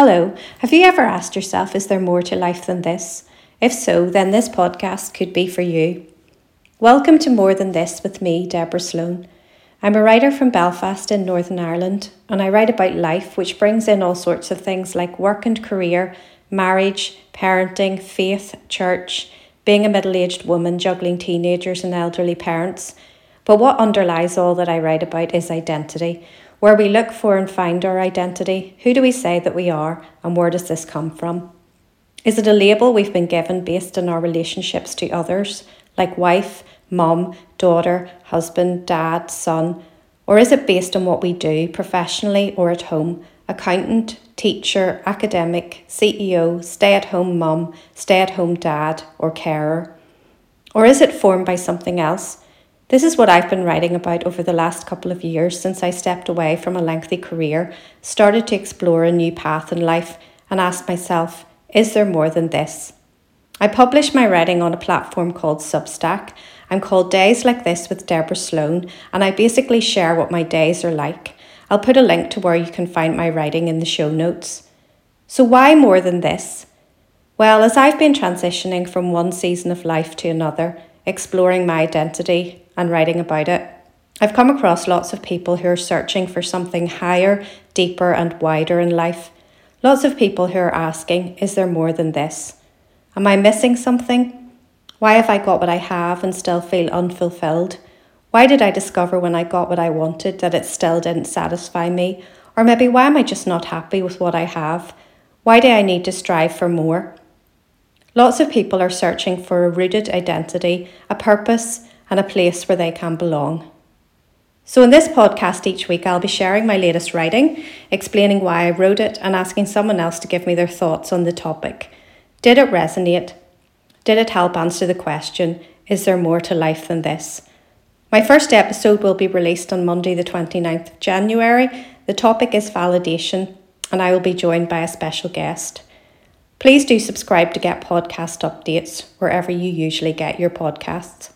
Hello, have you ever asked yourself, is there more to life than this? If so, then this podcast could be for you. Welcome to More Than This with me, Deborah Sloan. I'm a writer from Belfast in Northern Ireland, and I write about life, which brings in all sorts of things like work and career, marriage, parenting, faith, church, being a middle aged woman, juggling teenagers and elderly parents. But what underlies all that I write about is identity where we look for and find our identity. Who do we say that we are, and where does this come from? Is it a label we've been given based on our relationships to others, like wife, mum, daughter, husband, dad, son? Or is it based on what we do professionally or at home? Accountant, teacher, academic, CEO, stay at home mum, stay at home dad, or carer? Or is it formed by something else? This is what I've been writing about over the last couple of years since I stepped away from a lengthy career, started to explore a new path in life, and asked myself, is there more than this? I publish my writing on a platform called Substack. I'm called Days Like This with Deborah Sloan, and I basically share what my days are like. I'll put a link to where you can find my writing in the show notes. So, why more than this? Well, as I've been transitioning from one season of life to another, exploring my identity, and writing about it. I've come across lots of people who are searching for something higher, deeper, and wider in life. Lots of people who are asking, Is there more than this? Am I missing something? Why have I got what I have and still feel unfulfilled? Why did I discover when I got what I wanted that it still didn't satisfy me? Or maybe why am I just not happy with what I have? Why do I need to strive for more? Lots of people are searching for a rooted identity, a purpose, and a place where they can belong. So, in this podcast each week, I'll be sharing my latest writing, explaining why I wrote it, and asking someone else to give me their thoughts on the topic. Did it resonate? Did it help answer the question, is there more to life than this? My first episode will be released on Monday, the 29th of January. The topic is validation, and I will be joined by a special guest. Please do subscribe to get podcast updates wherever you usually get your podcasts.